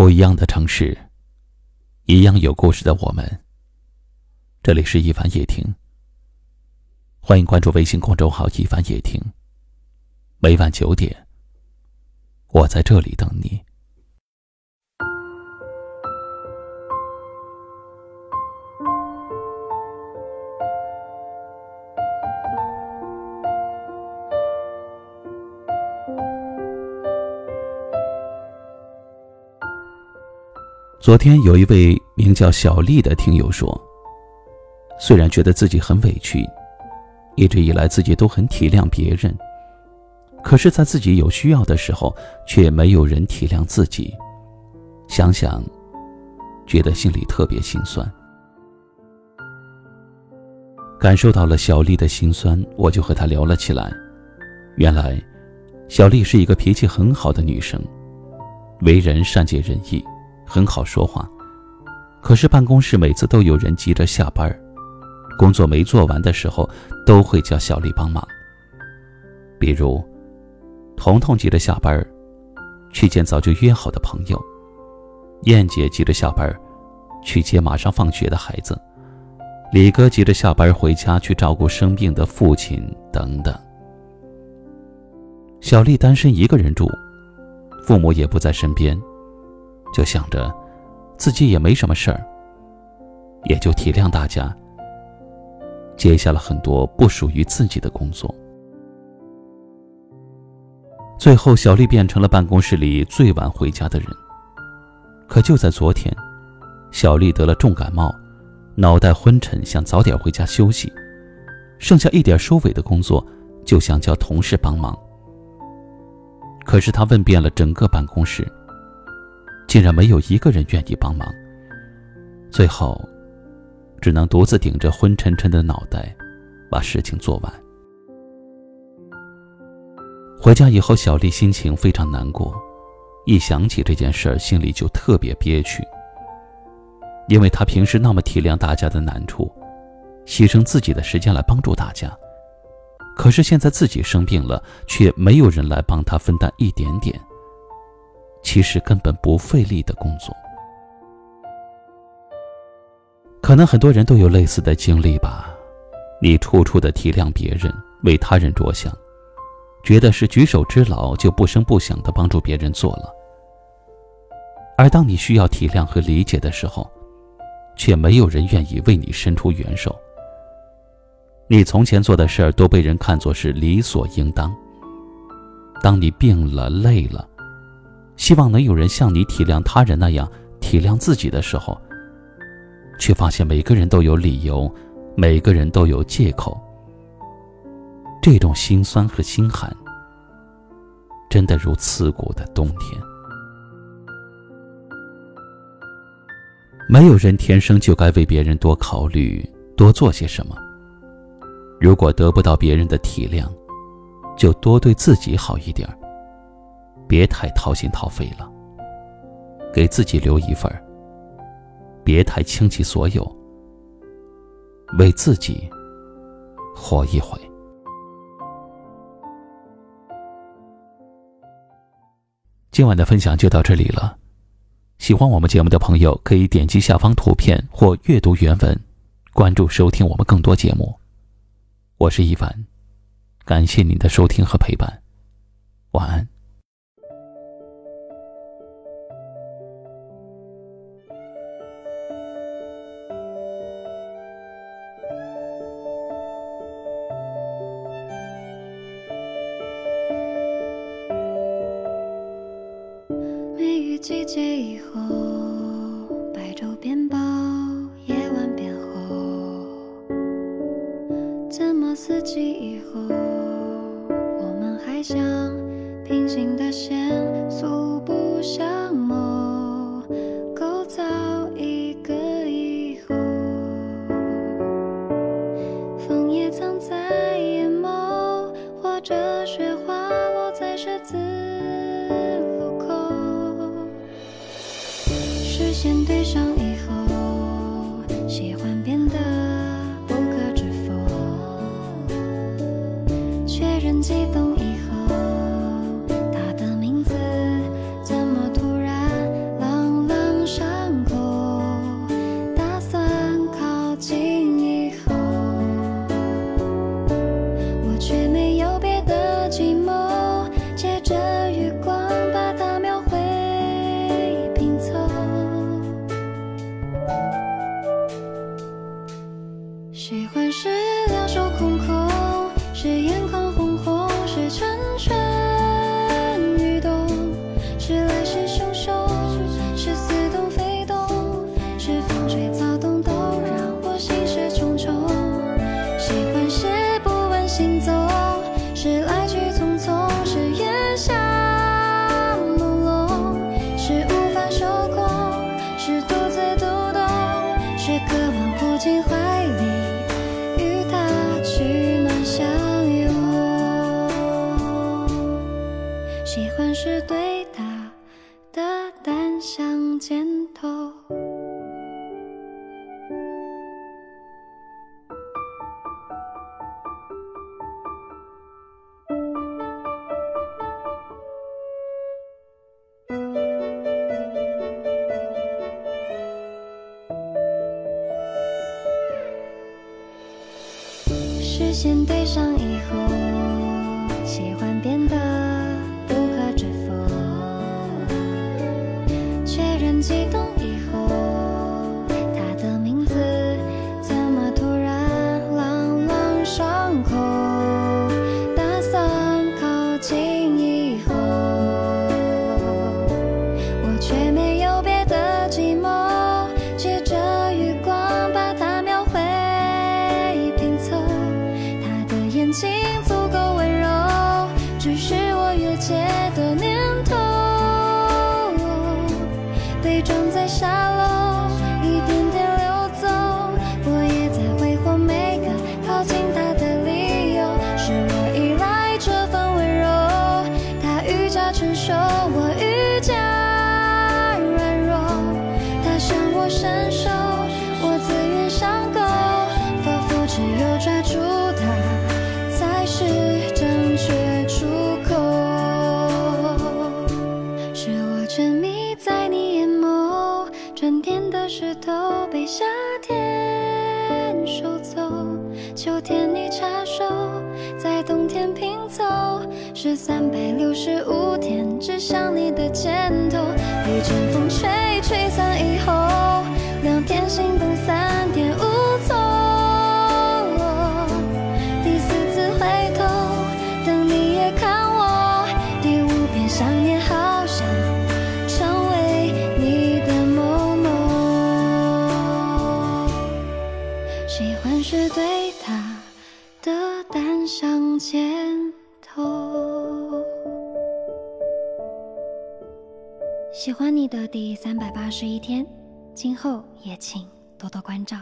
不一样的城市，一样有故事的我们。这里是一凡夜听，欢迎关注微信公众号“一凡夜听”。每晚九点，我在这里等你。昨天有一位名叫小丽的听友说，虽然觉得自己很委屈，一直以来自己都很体谅别人，可是，在自己有需要的时候，却没有人体谅自己。想想，觉得心里特别心酸。感受到了小丽的心酸，我就和她聊了起来。原来，小丽是一个脾气很好的女生，为人善解人意。很好说话，可是办公室每次都有人急着下班工作没做完的时候，都会叫小丽帮忙。比如，彤彤急着下班去见早就约好的朋友；燕姐急着下班去接马上放学的孩子；李哥急着下班回家去照顾生病的父亲等等。小丽单身一个人住，父母也不在身边。就想着自己也没什么事儿，也就体谅大家，接下了很多不属于自己的工作。最后，小丽变成了办公室里最晚回家的人。可就在昨天，小丽得了重感冒，脑袋昏沉，想早点回家休息，剩下一点收尾的工作，就想叫同事帮忙。可是她问遍了整个办公室。竟然没有一个人愿意帮忙，最后，只能独自顶着昏沉沉的脑袋，把事情做完。回家以后，小丽心情非常难过，一想起这件事儿，心里就特别憋屈。因为她平时那么体谅大家的难处，牺牲自己的时间来帮助大家，可是现在自己生病了，却没有人来帮她分担一点点。其实根本不费力的工作，可能很多人都有类似的经历吧。你处处的体谅别人，为他人着想，觉得是举手之劳，就不声不响的帮助别人做了。而当你需要体谅和理解的时候，却没有人愿意为你伸出援手。你从前做的事儿都被人看作是理所应当。当你病了、累了，希望能有人像你体谅他人那样体谅自己的时候，却发现每个人都有理由，每个人都有借口。这种心酸和心寒，真的如刺骨的冬天。没有人天生就该为别人多考虑、多做些什么。如果得不到别人的体谅，就多对自己好一点儿。别太掏心掏肺了，给自己留一份。别太倾其所有，为自己活一回。今晚的分享就到这里了，喜欢我们节目的朋友可以点击下方图片或阅读原文，关注收听我们更多节目。我是一凡，感谢您的收听和陪伴，晚安。季节以后，白昼变薄，夜晚变厚。怎么四季线对上以后，喜欢变得不可置否。确认激动进怀里，与他取暖相拥。喜欢是对。视线对上以后喜欢变得 왠지 是三百六十五天指向你的箭头，一阵风吹吹散以后，两片心灯散。喜欢你的第三百八十一天今后也请多多关照。